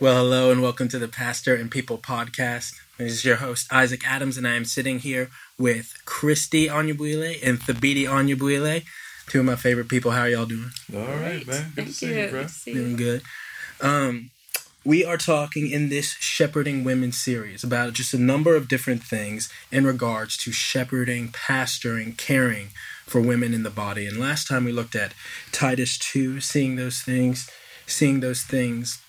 Well, hello and welcome to the Pastor and People podcast. This is your host, Isaac Adams, and I am sitting here with Kristie Anyabwile and Thabiti Anyabwile, two of my favorite people. How are y'all doing? All right, man. Good Thank to see you. you, bro. Good to Doing good. Um, we are talking in this Shepherding Women series about just a number of different things in regards to shepherding, pastoring, caring for women in the body. And last time we looked at Titus 2, seeing those things, seeing those things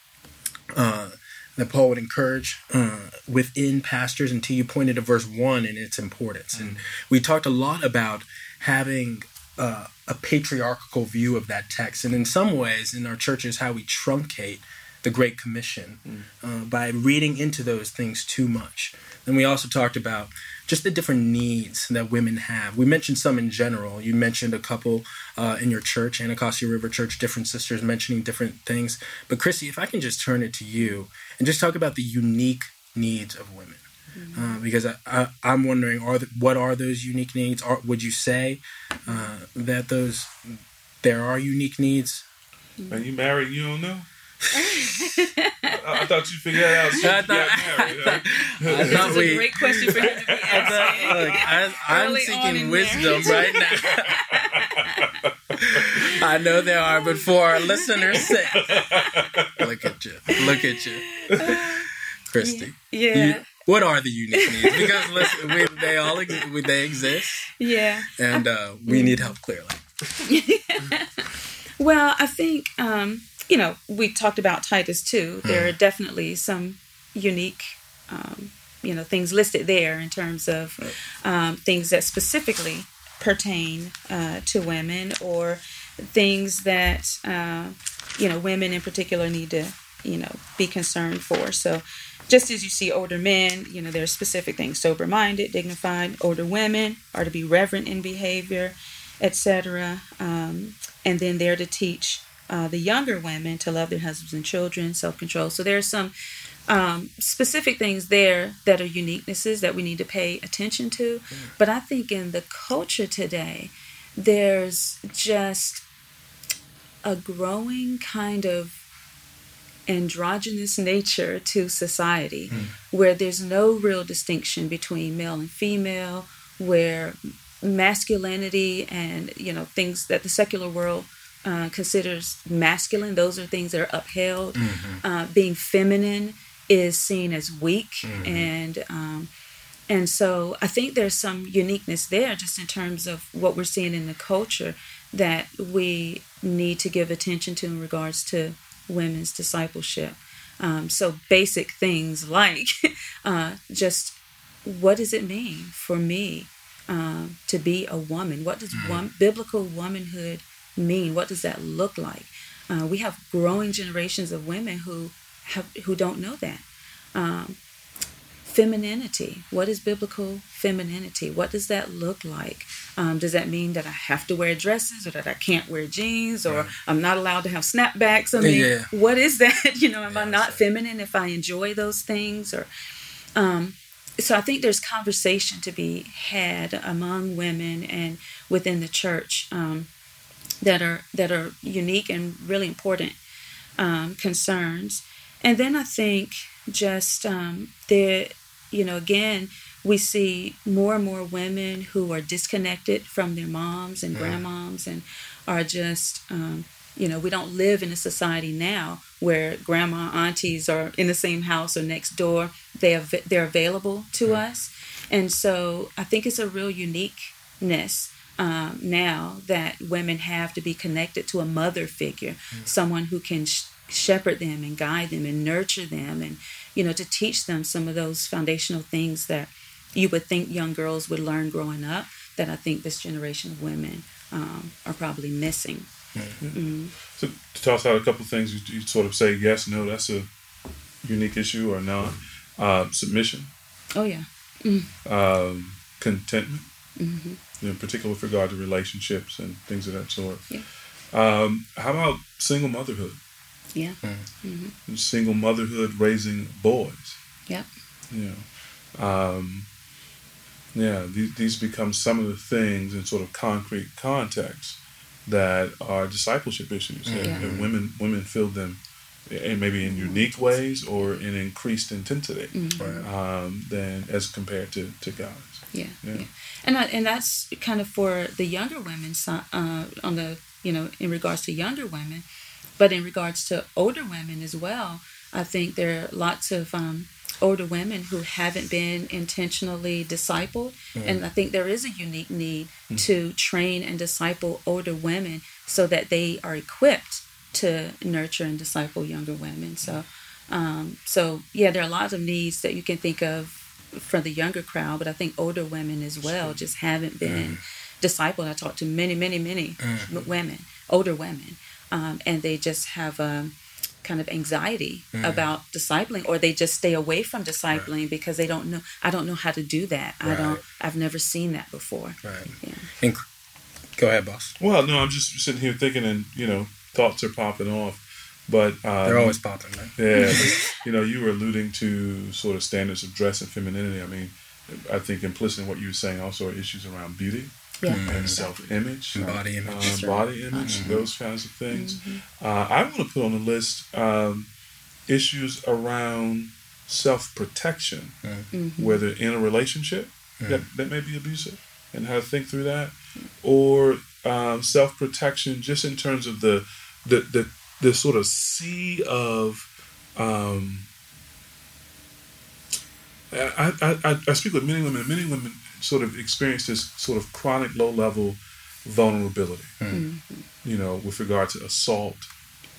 uh, that Paul would encourage uh, within pastors until you pointed to verse 1 and its importance. And we talked a lot about having uh, a patriarchal view of that text. And in some ways, in our churches, how we truncate the Great Commission uh, by reading into those things too much. And we also talked about just the different needs that women have. We mentioned some in general. You mentioned a couple uh, in your church, Anacostia River Church, different sisters mentioning different things. But Chrissy, if I can just turn it to you and just talk about the unique needs of women. Uh, because I, I, I'm wondering, are the, what are those unique needs? Are, would you say uh, that those there are unique needs? Man, you married? You don't know? I, I thought you figured that out. Since I you got married. thought- huh? I thought we- a great question for him to be I thought, asking. look, I, I'm seeking wisdom marriage. right now. I know there are, but for our listeners' sake, look at you, look at you, Kristie. Yeah, You- what are the unique needs? Because listen, we, they all ex- we- they exist, yeah. and uh, we need help clearly. Well, I think um, you know we talked about Titus 2. There are definitely some unique, um, you know, things listed there in terms of um, things that specifically pertain uh, to women or things that uh, you know women in particular need to you know be concerned for. So. Just as you see older men, you know, there are specific things sober minded, dignified. Older women are to be reverent in behavior, etc. Um, and then they're to teach uh, the younger women to love their husbands and children, self control. So there are some um, specific things there that are uniquenesses that we need to pay attention to. But I think in the culture today, there's just a growing kind of androgynous nature to society where there's no real distinction between male and female where masculinity and you know things that the secular world uh, considers masculine those are things that are upheld uh, being feminine is seen as weak and um, and so I think there's some uniqueness there just in terms of what we're seeing in the culture that we need to give attention to in regards to women's discipleship. Um, so basic things like uh, just what does it mean for me um, to be a woman? What does one, biblical womanhood mean? What does that look like? Uh, we have growing generations of women who have who don't know that. Um, femininity. What is biblical femininity? What does that look like? Um, does that mean that I have to wear dresses or that I can't wear jeans or I'm not allowed to have snapbacks? I mean, Yeah. what is that? You know, am I not feminine if I enjoy those things? Or um, so I think there's conversation to be had among women and within the church um, that are that are unique and really important um, concerns. And then I think just um, there, you know, again, we see more and more women who are disconnected from their moms and grandmoms and are just, um, you know, we don't live in a society now where grandma, aunties are in the same house or next door. They are they're available to us, and so I think it's a real uniqueness um, now that women have to be connected to a mother figure, someone who can sh- shepherd them and guide them and nurture them, and you know to teach them some of those foundational things that you would think young girls would learn growing up. That I think this generation of women um, are probably missing. Mhm. So to toss out a couple things, you, you sort of say yes, no, that's a unique issue or not. Uh, submission, Oh yeah. um, contentment, hmm in particular with regard to relationships and things of that sort. Yeah. Um, how about single motherhood? Yeah. Single motherhood raising boys. Yep. You know, um, yeah, these, these become some of the things in sort of concrete context that are discipleship issues, and, Yeah. and women women feel them and maybe in unique ways or in increased intensity Mm-hmm. um, than as compared to, to guys. Yeah, Yeah. yeah, and I, and that's kind of for the younger women uh, on the you know in regards to younger women, but in regards to older women as well, I think there are lots of um, older women who haven't been intentionally discipled, and I think there is a unique need to train and disciple older women so that they are equipped to nurture and disciple younger women. So. Um, so yeah, there are lots of needs that you can think of for the younger crowd, but I think older women as well just haven't been mm. discipled. I talked to many, many, many mm. m- women, older women, um, and they just have a kind of anxiety mm. about discipling, or they just stay away from discipling because they don't know. I don't know how to do that. I don't. I've never seen that before. Right. Yeah. And go ahead, boss. Well, no, I'm just sitting here thinking, and you know, thoughts are popping off. But uh, They're always popping, man. Yeah, but, you know, you were alluding to sort of standards of dress and femininity. I mean, I think implicit in what you were saying also are issues around beauty Yeah. and self-image, And body image. um, That's right. body image, those kinds of things. Uh, I want to put on the list um, issues around self-protection, Mm-hmm. whether in a relationship that, that may be abusive, and how to think through that, or um, self-protection just in terms of the the the, the sort of sea of um, I, I, I, I speak with many women, and many women sort of experience this sort of chronic low level vulnerability, you know, with regard to assault,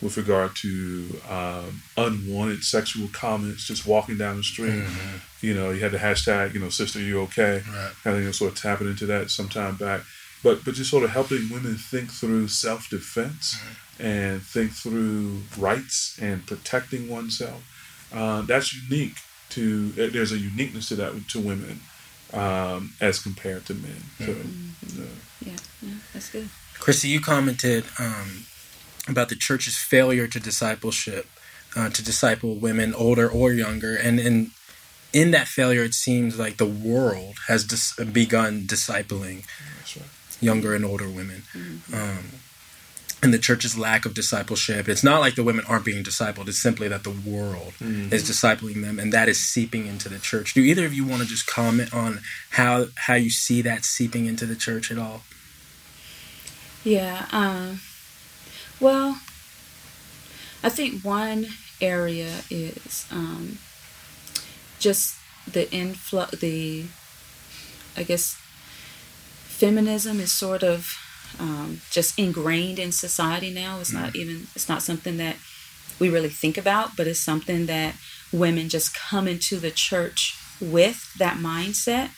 with regard to um, unwanted sexual comments, just walking down the street. You know, you had the hashtag, you know, sister, you okay? Right. Kind of you know, sort of tapping into that some time back. But, but just sort of helping women think through self defense and think through rights and protecting oneself. Uh, that's unique to, uh, there's a uniqueness to that to women um, as compared to men. So, uh, Yeah. Yeah. That's good. Chrissy, you commented um, about the church's failure to discipleship, uh, to disciple women, older or younger, and in in that failure, it seems like the world has dis- begun discipling that's right. Younger and older women. Um, and the church's lack of discipleship. It's not like the women aren't being discipled. It's simply that the world is discipling them, and that is seeping into the church. Do either of you want to just comment on how how you see that seeping into the church at all? Yeah. Um, well, I think one area is um, just the influx. The I guess feminism is sort of um, just ingrained in society now. It's not even. It's not something that we really think about, but it's something that women just come into the church with that mindset.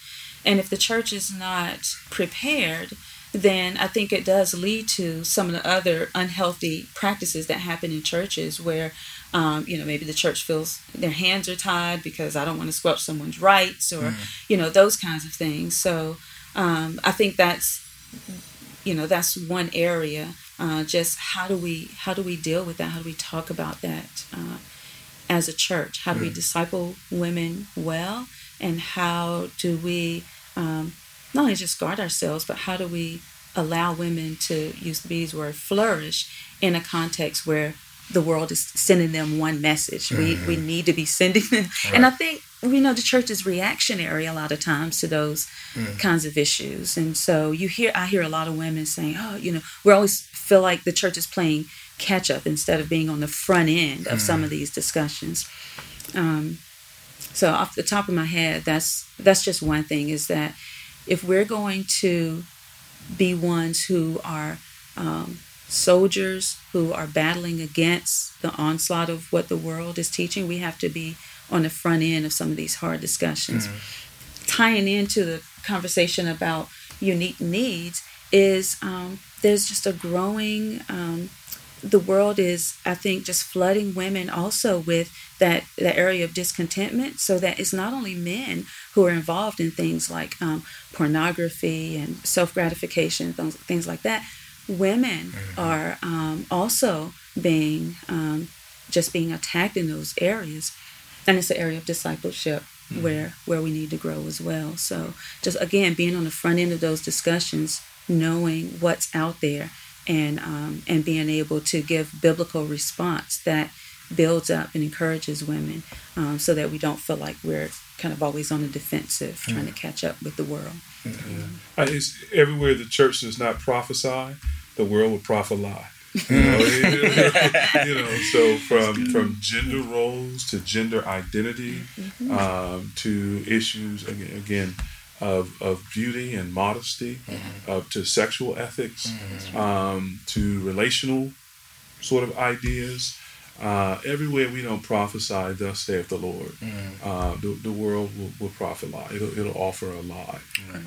And if the church is not prepared, then I think it does lead to some of the other unhealthy practices that happen in churches where, um, you know, maybe the church feels their hands are tied because I don't want to squelch someone's rights or, you know, those kinds of things. So um, I think that's, you know, that's one area. Uh, just how do we how do we deal with that? How do we talk about that uh, as a church? How do we disciple women well? And how do we um, not only just guard ourselves, but how do we allow women to use the B's word flourish in a context where the world is sending them one message. We we need to be sending them, and I think we know the church is reactionary a lot of times to those kinds of issues, and so you hear I hear a lot of women saying, "Oh, you know, we always feel like the church is playing catch up instead of being on the front end of some of these discussions." Um, so off the top of my head, that's that's just one thing is that if we're going to be ones who are um, soldiers who are battling against the onslaught of what the world is teaching, we have to be on the front end of some of these hard discussions. Tying into the conversation about unique needs is um, there's just a growing um, the world is i think just flooding women also with that that area of discontentment so that it's not only men who are involved in things like um, pornography and self-gratification things, things like that. Women are um, also being um, just being attacked in those areas and it's an area of discipleship where where we need to grow as well so just again being on the front end of those discussions knowing what's out there and um, and being able to give biblical response that builds up and encourages women um, so that we don't feel like we're kind of always on the defensive trying to catch up with the world. Yeah. Uh, It's everywhere the church does not prophesy, the world will prophet lie. You know, you know, so from from gender roles to gender identity um, to issues again, again of of beauty and modesty, uh, to sexual ethics, um, to relational sort of ideas. Uh, everywhere we don't prophesy, thus saith the Lord, uh, the, the world will, will prophet lie. It'll, it'll offer a lie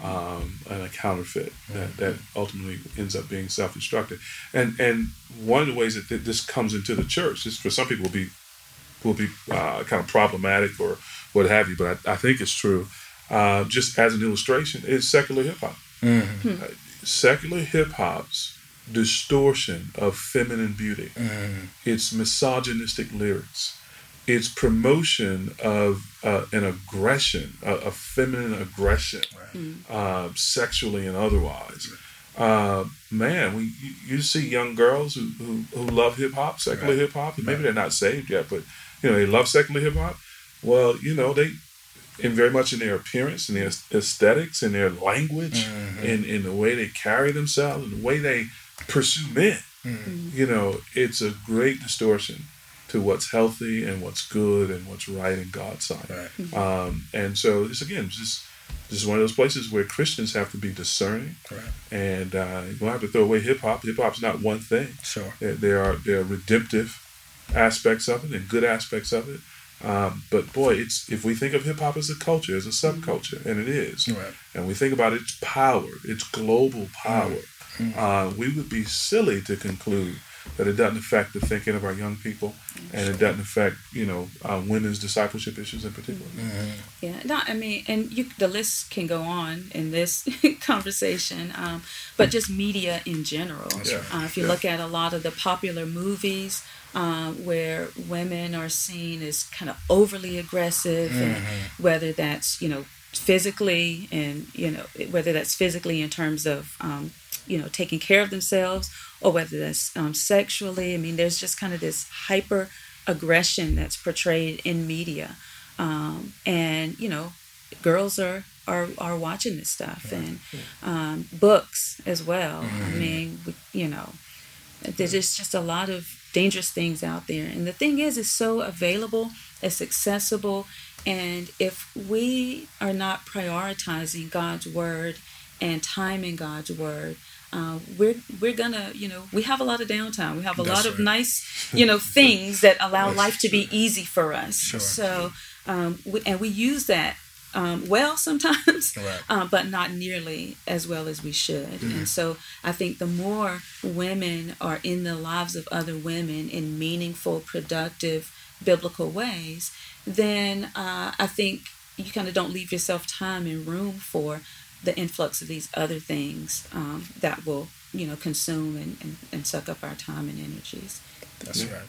um, and a counterfeit that, that ultimately ends up being self-destructive. And and one of the ways that th- this comes into the church is for some people will be will be uh, kind of problematic or what have you, but I, I think it's true. Uh, just as an illustration, is secular hip hop. Mm-hmm. Uh, secular hip hop's distortion of feminine beauty, Mm-hmm. its misogynistic lyrics, its promotion of uh, an aggression, a, a feminine aggression, uh, sexually and otherwise. Uh, man, we you, you see young girls who, who, who love hip hop, secular Right. hip hop, and maybe they're not saved yet, but you know they love secular hip hop. Well, you know they, in very much in their appearance, in their aesthetics, in their language, Mm-hmm. in in the way they carry themselves, and the way they pursue men. Mm-hmm. You know, it's a great distortion to what's healthy and what's good and what's right in God's sight. Right. Um, and so it's again just this is one of those places where Christians have to be discerning, Right. and uh, you don't have to throw away hip hop. Hip hop's not one thing. Sure. There, there are there are redemptive aspects of it and good aspects of it. Um, but boy, it's if we think of hip hop as a culture, as a subculture, and it is, Right. and we think about its power, its global power, uh, we would be silly to conclude that it doesn't affect the thinking of our young people, and it doesn't affect you know uh, women's discipleship issues in particular. Yeah, no, I mean, and you, the list can go on in this conversation, um, but just media in general. Yeah, Uh, if you yeah. look at a lot of the popular movies uh, where women are seen as kind of overly aggressive, and whether that's you know physically and you know whether that's physically in terms of um, you know taking care of themselves or whether that's um, sexually. I mean, there's just kind of this hyper aggression that's portrayed in media. Um, and you know girls are are, are watching this stuff and um, books as well. I mean you know there's just, just a lot of dangerous things out there. And the thing is it's so available it's accessible and if we are not prioritizing god's word and time in god's word uh, we're we're gonna you know we have a lot of downtime we have a That's lot of nice you know things that allow life to be easy for us Sure. so um, we, and we use that um, well sometimes Right. uh, but not nearly as well as we should Mm-hmm. and so i think the more women are in the lives of other women in meaningful productive biblical ways then uh, i think you kind of don't leave yourself time and room for the influx of these other things um, that will you know consume and, and, and suck up our time and energies That's right.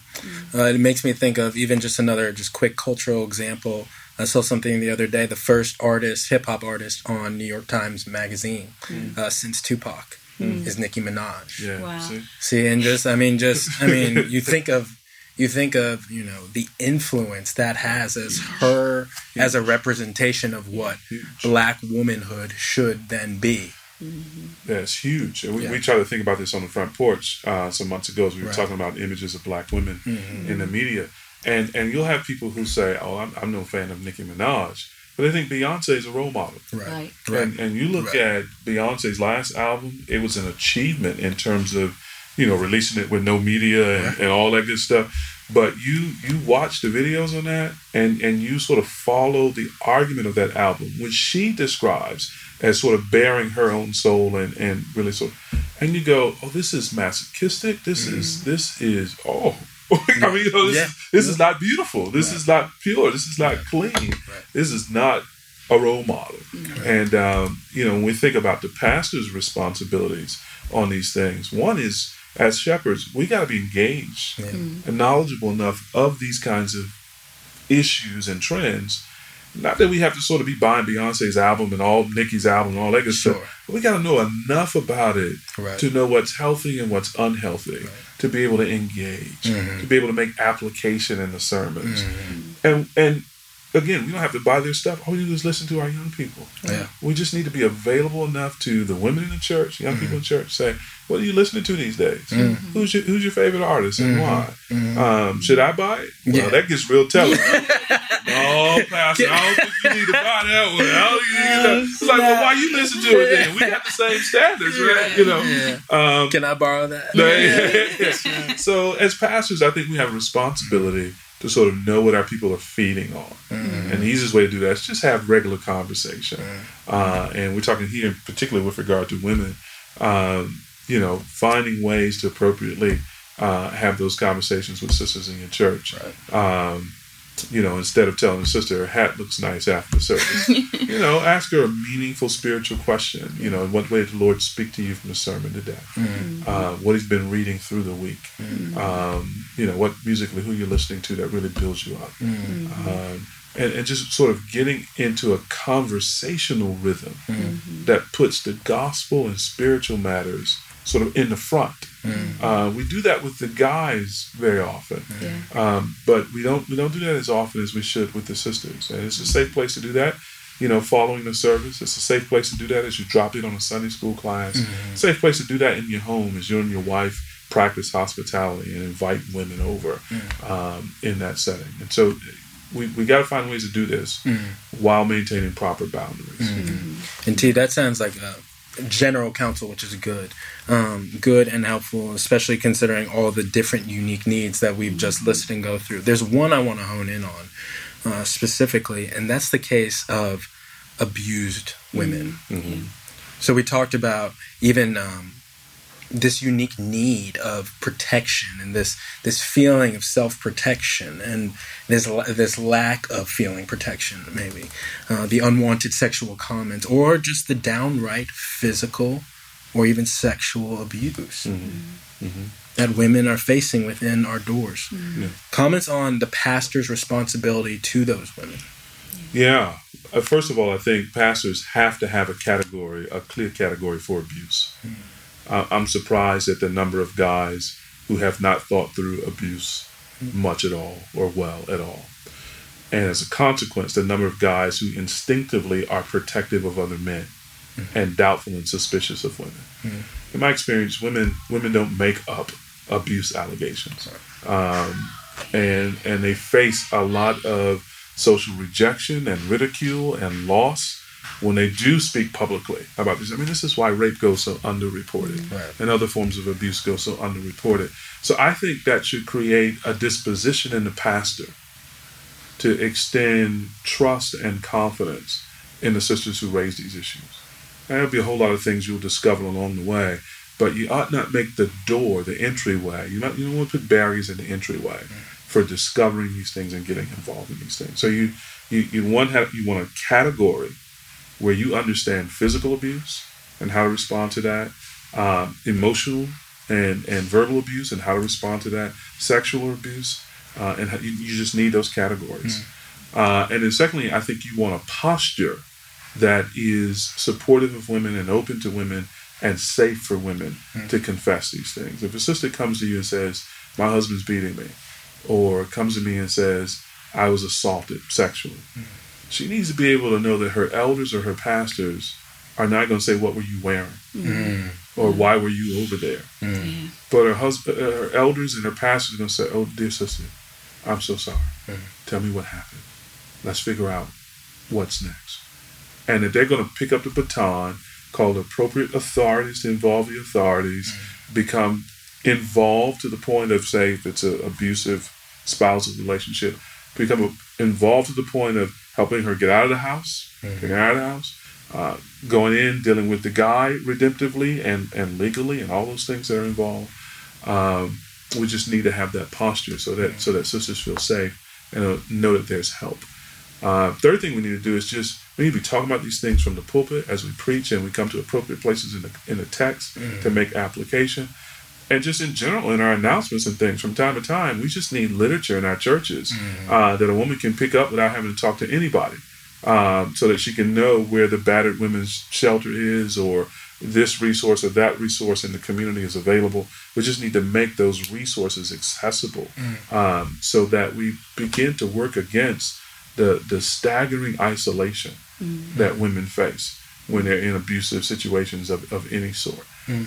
Uh, it makes me think of even just another just quick cultural example. I saw something the other day. The first artist, hip hop artist, on New York Times Magazine uh, since Tupac is Nicki Minaj. Yeah. Wow. See? See, and just I mean, just I mean, you think of you think of you know the influence that has as her as a representation of what Huge. black womanhood should then be. Yeah, it's huge. And we, Yeah. we try to think about this on the front porch uh, some months ago as we were Right. talking about images of black women Mm-hmm. in the media. And and you'll have people who say, oh, I'm, I'm no fan of Nicki Minaj. But they think Beyonce is a role model. right Right. And, and you look Right. at Beyonce's last album, it was an achievement in terms of, you know, releasing it with no media and, and all that good stuff. But you you watch the videos on that and, and you sort of follow the argument of that album, which she describes as sort of bearing her own soul and, and really sort of, and you go, oh, this is masochistic. This is this is oh. I mean, you know, this, Yeah. is, this is not beautiful. This Right. is not pure. This is not Right. clean. Right. This is not a role model. And um, you know, when we think about the pastor's responsibilities on these things, one is as shepherds, we got to be engaged Yeah. and knowledgeable enough of these kinds of issues and trends not that we have to sort of be buying Beyonce's album and all Nicki's album and all that good Sure. stuff. But we got to know enough about it Right. to know what's healthy and what's unhealthy, to be able to engage, Mm-hmm. to be able to make application in the sermons, and and again, we don't have to buy their stuff. All we do is listen to our young people. Yeah. We just need to be available enough to the women in the church, young people in church. Say, what are you listening to these days? Who's your Who's your favorite artist and why? Um, should I buy it? Well, Yeah. that gets real telling. oh, pastor, I don't think you need to buy that one. I don't. It's like, well, why you listen to it then? We got the same standards, right? You know. Yeah. Um, Can I borrow that? so as pastors, I think we have a responsibility to sort of know what our people are feeding on. Mm-hmm. And the easiest way to do that is just have regular conversation. Uh, and we're talking here, particularly with regard to women, um, you know, finding ways to appropriately uh, have those conversations with sisters in your church. Um, you know, instead of telling a sister her hat looks nice after the service, you know, ask her a meaningful spiritual question. You know, in what way did the Lord speak to you from the sermon today? Mm. Mm-hmm. Uh, what He's been reading through the week. Mm. Um, you know, what musically, who you're listening to that really builds you up. Um, and, and just sort of getting into a conversational rhythm mm-hmm. that puts the gospel and spiritual matters sort of in the front. Uh, we do that with the guys very often, Yeah. um, but we don't we don't do that as often as we should with the sisters. And it's a safe place to do that. You know, following the service, it's a safe place to do that as you drop in on a Sunday school class. Safe place to do that in your home as you and your wife practice hospitality and invite women over um, in that setting. And so we, we got to find ways to do this while maintaining proper boundaries. And T, that sounds like a general counsel, which is good, um, good and helpful, especially considering all the different unique needs that we've just listed and go through. There's one I want to hone in on uh, specifically, and that's the case of abused women. So we talked about even um, this unique need of protection and this this feeling of self protection and this this lack of feeling protection maybe uh, the unwanted sexual comments or just the downright physical or even sexual abuse mm-hmm. Mm-hmm. Mm-hmm. that women are facing within our doors. Comments on the pastor's responsibility to those women. Yeah. Uh, first of all, I think pastors have to have a category, a clear category for abuse. I'm surprised at the number of guys who have not thought through abuse mm-hmm. much at all or well at all. And as a consequence, the number of guys who instinctively are protective of other men mm-hmm. and doubtful and suspicious of women. Mm-hmm. In my experience, women women don't make up abuse allegations, um, and and they face a lot of social rejection and ridicule and loss when they do speak publicly about this. I mean, this is why rape goes so underreported mm-hmm. Right. and other forms of abuse go so underreported. So I think that should create a disposition in the pastor to extend trust and confidence in the sisters who raise these issues. There'll be a whole lot of things you'll discover along the way, but you ought not make the door, the entryway. You not you don't want to put barriers in the entryway mm-hmm. for discovering these things and getting involved in these things. So you you, you want have you want a category where you understand physical abuse and how to respond to that, um, emotional and, and verbal abuse and how to respond to that, sexual abuse, uh, and how, you, you just need those categories. Uh, and then, secondly, I think you want a posture that is supportive of women and open to women and safe for women to confess these things. If a sister comes to you and says, My husband's beating me, or comes to me and says, I was assaulted sexually, she needs to be able to know that her elders or her pastors are not going to say, What were you wearing? Mm-hmm. or why were you over there? Mm-hmm. But her husband, uh, her elders and her pastors are going to say, "Oh, dear sister, I'm so sorry. Mm-hmm. Tell me what happened. Let's figure out what's next." And if they're going to pick up the baton, call the appropriate authorities to involve the authorities, become involved to the point of, say, if it's an abusive spousal relationship, become involved to the point of helping her get out of the house, getting out of the house, uh, going in, dealing with the guy redemptively and, and legally, and all those things that are involved. Um, we just need to have that posture so that so that sisters feel safe and uh, know that there's help. Uh, third thing we need to do is just we need to be talking about these things from the pulpit as we preach and we come to appropriate places in the in the text to make application. And just in general, in our announcements and things, from time to time, we just need literature in our churches uh, that a woman can pick up without having to talk to anybody um, so that she can know where the battered women's shelter is or this resource or that resource in the community is available. We just need to make those resources accessible Mm. um, so that we begin to work against the, the staggering isolation that women face when they're in abusive situations of, of any sort.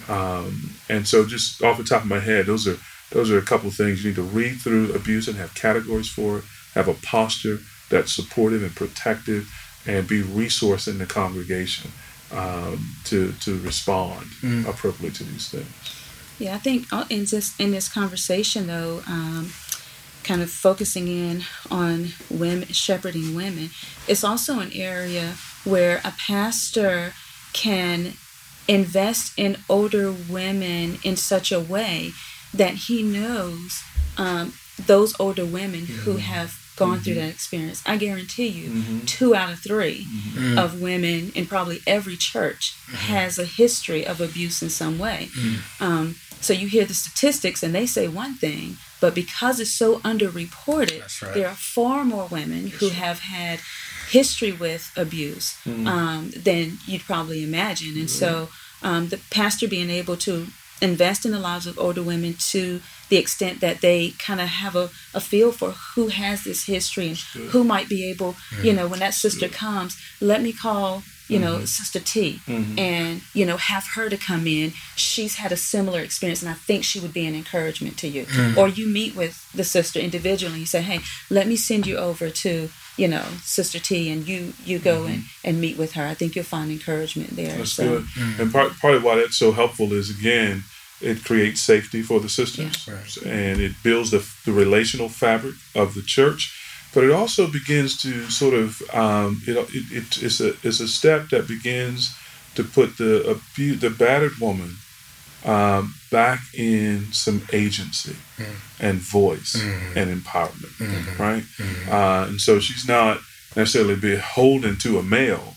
Um, and so, just off the top of my head, those are those are a couple of things you need to read through abuse and have categories for it. Have a posture that's supportive and protective, and be resourced in the congregation um, to to respond appropriately to these things. Yeah, I think uh, in this in this conversation though, um, kind of focusing in on women shepherding women, it's also an area where a pastor can invest in older women in such a way that he knows um, those older women who mm-hmm. have gone through mm-hmm. that experience. I guarantee you, mm-hmm. two out of 3 of women in probably every church has a history of abuse in some way. Um, so you hear the statistics and they say one thing, but because it's so underreported, That's right. there are far more women who have had history with abuse um, than you'd probably imagine. And so um, the pastor being able to invest in the lives of older women to the extent that they kind of have a, a feel for who has this history and who might be able, you know, when that sister comes, let me call, you know, Sister T and, you know, have her to come in. She's had a similar experience and I think she would be an encouragement to you. Or you meet with the sister individually and you say, hey, let me send you over to, you know, Sister T and you you go and, and meet with her. I think you'll find encouragement there. That's so, good. And part part of why that's so helpful is again, it creates safety for the sisters, Yeah. Right. and it builds the, the relational fabric of the church. But it also begins to sort of um, it, it, it it's a it's a step that begins to put the abu- the battered woman um, back in some agency mm-hmm. and voice mm-hmm. and empowerment, mm-hmm. right? Uh, and so she's not necessarily beholden to a male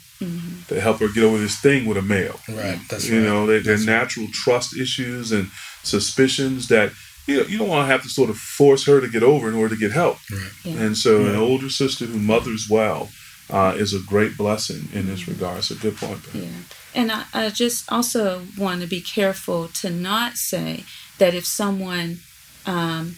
to help her get over this thing with a male. Right. That's you right. know, they, they're That's natural trust issues and suspicions that you know, you don't want to have to sort of force her to get over in order to get help. Right. Yeah. And so, an older sister who mothers well uh, is a great blessing in this regard. It's a good point. Yeah. And I, I just also want to be careful to not say that if someone um,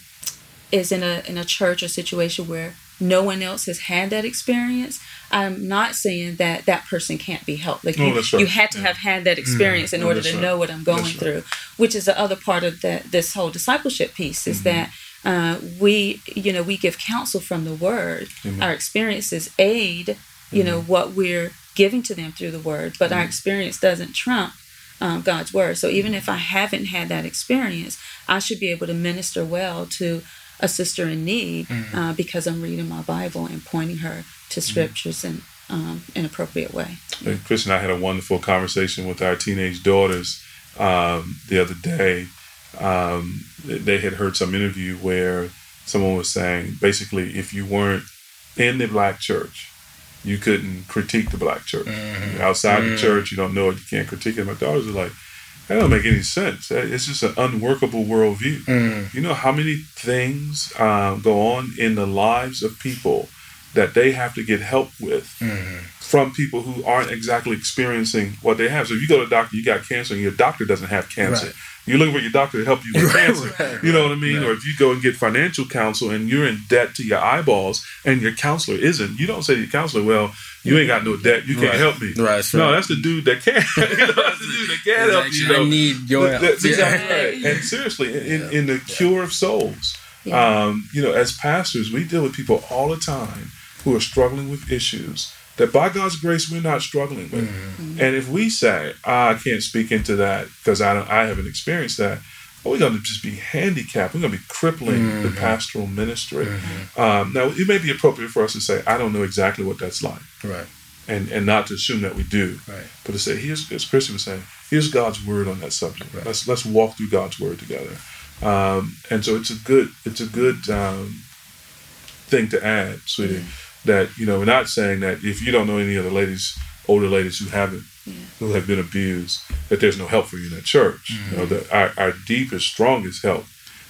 is in a in a church or situation where no one else has had that experience, I'm not saying that that person can't be helped. Like No, you, right. you had to Yeah. have had that experience in order to right. know what I'm going That's right. through, which is the other part of that this whole discipleship piece Mm-hmm. is that uh, we you know we give counsel from the word. Amen. Our experiences aid you know Mm-hmm. what we're giving to them through the word, but our experience doesn't trump um, God's word. So even if I haven't had that experience, I should be able to minister well to a sister in need uh, because I'm reading my Bible and pointing her to scriptures in um, an appropriate way. And Chris and I had a wonderful conversation with our teenage daughters um, the other day. Um, they had heard some interview where someone was saying basically, if you weren't in the black church, you couldn't critique the black church. You're outside the church, you don't know it, you can't critique it. My daughters are like, that don't make any sense. It's just an unworkable worldview. Mm. You know how many things um, go on in the lives of people that they have to get help with Mm-hmm. from people who aren't exactly experiencing what they have. So if you go to a doctor, you got cancer, and your doctor doesn't have cancer. Right. You're looking for your doctor to help you with cancer. right, you know what I mean? right. Or if you go and get financial counsel and you're in debt to your eyeballs and your counselor isn't, you don't say to your counselor, well, you ain't got no debt, you can't Right. help me. Right, that's No, that's the dude that can. you know, that's the dude that can help you. Exactly. know. I need your help. That's Yeah. exactly right. And seriously, in, in, in the cure of souls, Yeah. um, you know, as pastors, we deal with people all the time who are struggling with issues that by God's grace we're not struggling with. And if we say, "Ah, I can't speak into that because I don't, I haven't experienced that, well, we're going to just be handicapped. We're going to be crippling the pastoral ministry. Um, now, it may be appropriate for us to say, I don't know exactly what that's like, Right. and, and not to assume that we do, Right. but to say, here's, as Christian was saying, here's God's word on that subject. Right. Let's let's walk through God's word together. Um, and so it's a good it's a good um, thing to add, sweetie. That you know, we're not saying that if you don't know any of the ladies, older ladies who haven't who have been abused, that there's no help for you in that church. You know, that our, our deepest, strongest help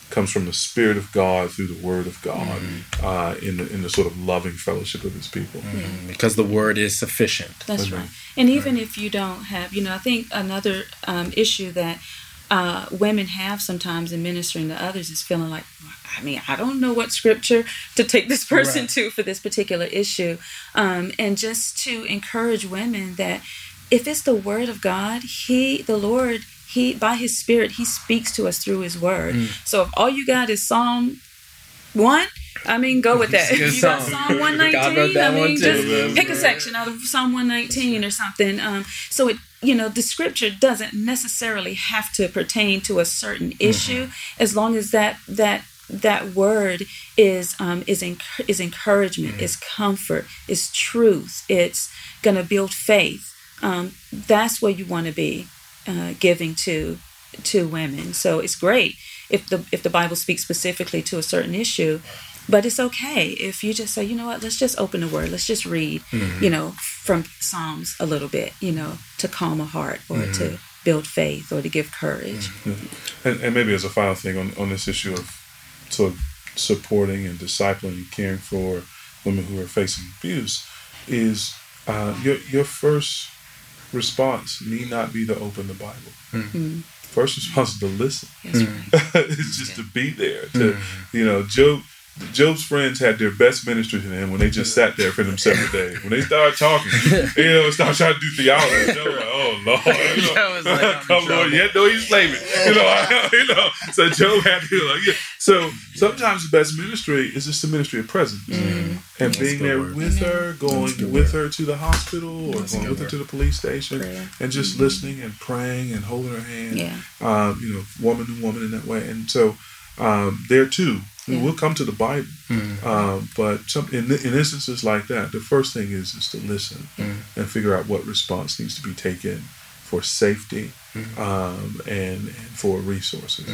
comes from the Spirit of God through the Word of God Mm-hmm. uh, in the in the sort of loving fellowship of His people. Mm-hmm. because the word is sufficient. That's Amen. right. And even if you don't have, you know, I think another um, issue that uh, women have sometimes in ministering to others is feeling like, I mean, I don't know what scripture to take this person Right. to for this particular issue. Um, and just to encourage women that if it's the word of God, He, the Lord, He, by His Spirit, He speaks to us through His word. So if all you got is Psalm 1, I mean, go with that. If you got. Psalm 119, wrote that I mean, just pick a section out of Psalm 119 or something. Um, so it, you know, the scripture doesn't necessarily have to pertain to a certain issue, as long as that that that word is um, is enc- is encouragement, is comfort, is truth. It's going to build faith. Um, that's what you want to be uh, giving to to women. So it's great if the if the Bible speaks specifically to a certain issue, but it's okay if you just say, you know what, let's just open the word, let's just read, mm-hmm. you know, from Psalms a little bit, you know, to calm a heart or to mm-hmm. build faith or to give courage. Mm-hmm. And, and maybe as a final thing on, on this issue of sort of supporting and discipling and caring for women who are facing abuse is uh, your your first response need not be to open the Bible. Mm. First response is to listen. That's right. it's just to be there. To you know, Job. Job's friends had their best ministry to him when they just sat there for them seven days. When they started talking, you know, started trying to do theology. Job was like, "Oh Lord, you know, like, come Lord, trouble. yet though he's slaving." You know, I- you know. So Job had to like, yeah. So sometimes the best ministry is just the ministry of presence and That's being there word. with her, going with word. her to the hospital or That's going good with her to the police station, Prayer. and just listening and praying and holding her hand Yeah. um, you know, woman to woman in that way. And so um, there too, we Yeah. will come to the Bible, Mm. um, but some, in, in instances like that, the first thing is is to listen Mm. and figure out what response needs to be taken for safety um, and, and for resources.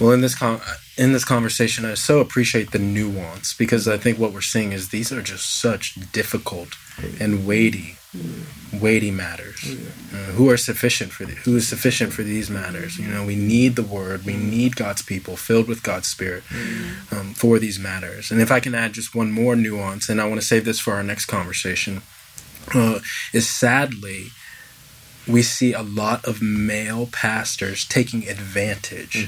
Well, in this con- in this conversation, I so appreciate the nuance because I think what we're seeing is these are just such difficult and weighty, weighty matters. Uh, who are sufficient for the, who is sufficient for these matters? You know, we need the Word, we need God's people filled with God's Spirit um, for these matters. And if I can add just one more nuance, and I want to save this for our next conversation, uh, is sadly we see a lot of male pastors taking advantage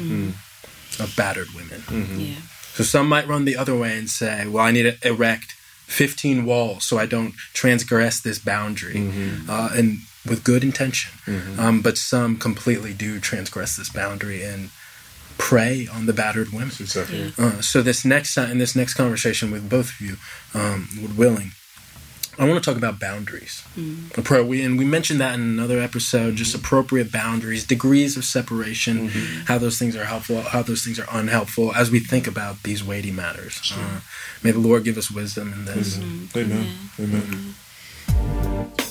of battered women. Yeah. So some might run the other way and say, well, I need to erect 15 walls so I don't transgress this boundary, uh, and with good intention. Um, but some completely do transgress this boundary and prey on the battered women. Exactly. Uh, so this next in this next conversation with both of you, um, with willing, I want to talk about boundaries. Mm. Appro- we, and we mentioned that in another episode. Just mm-hmm. appropriate boundaries, degrees of separation, mm-hmm. how those things are helpful, how those things are unhelpful, as we think about these weighty matters. Uh, may the Lord give us wisdom in this. Mm-hmm. Amen. Amen.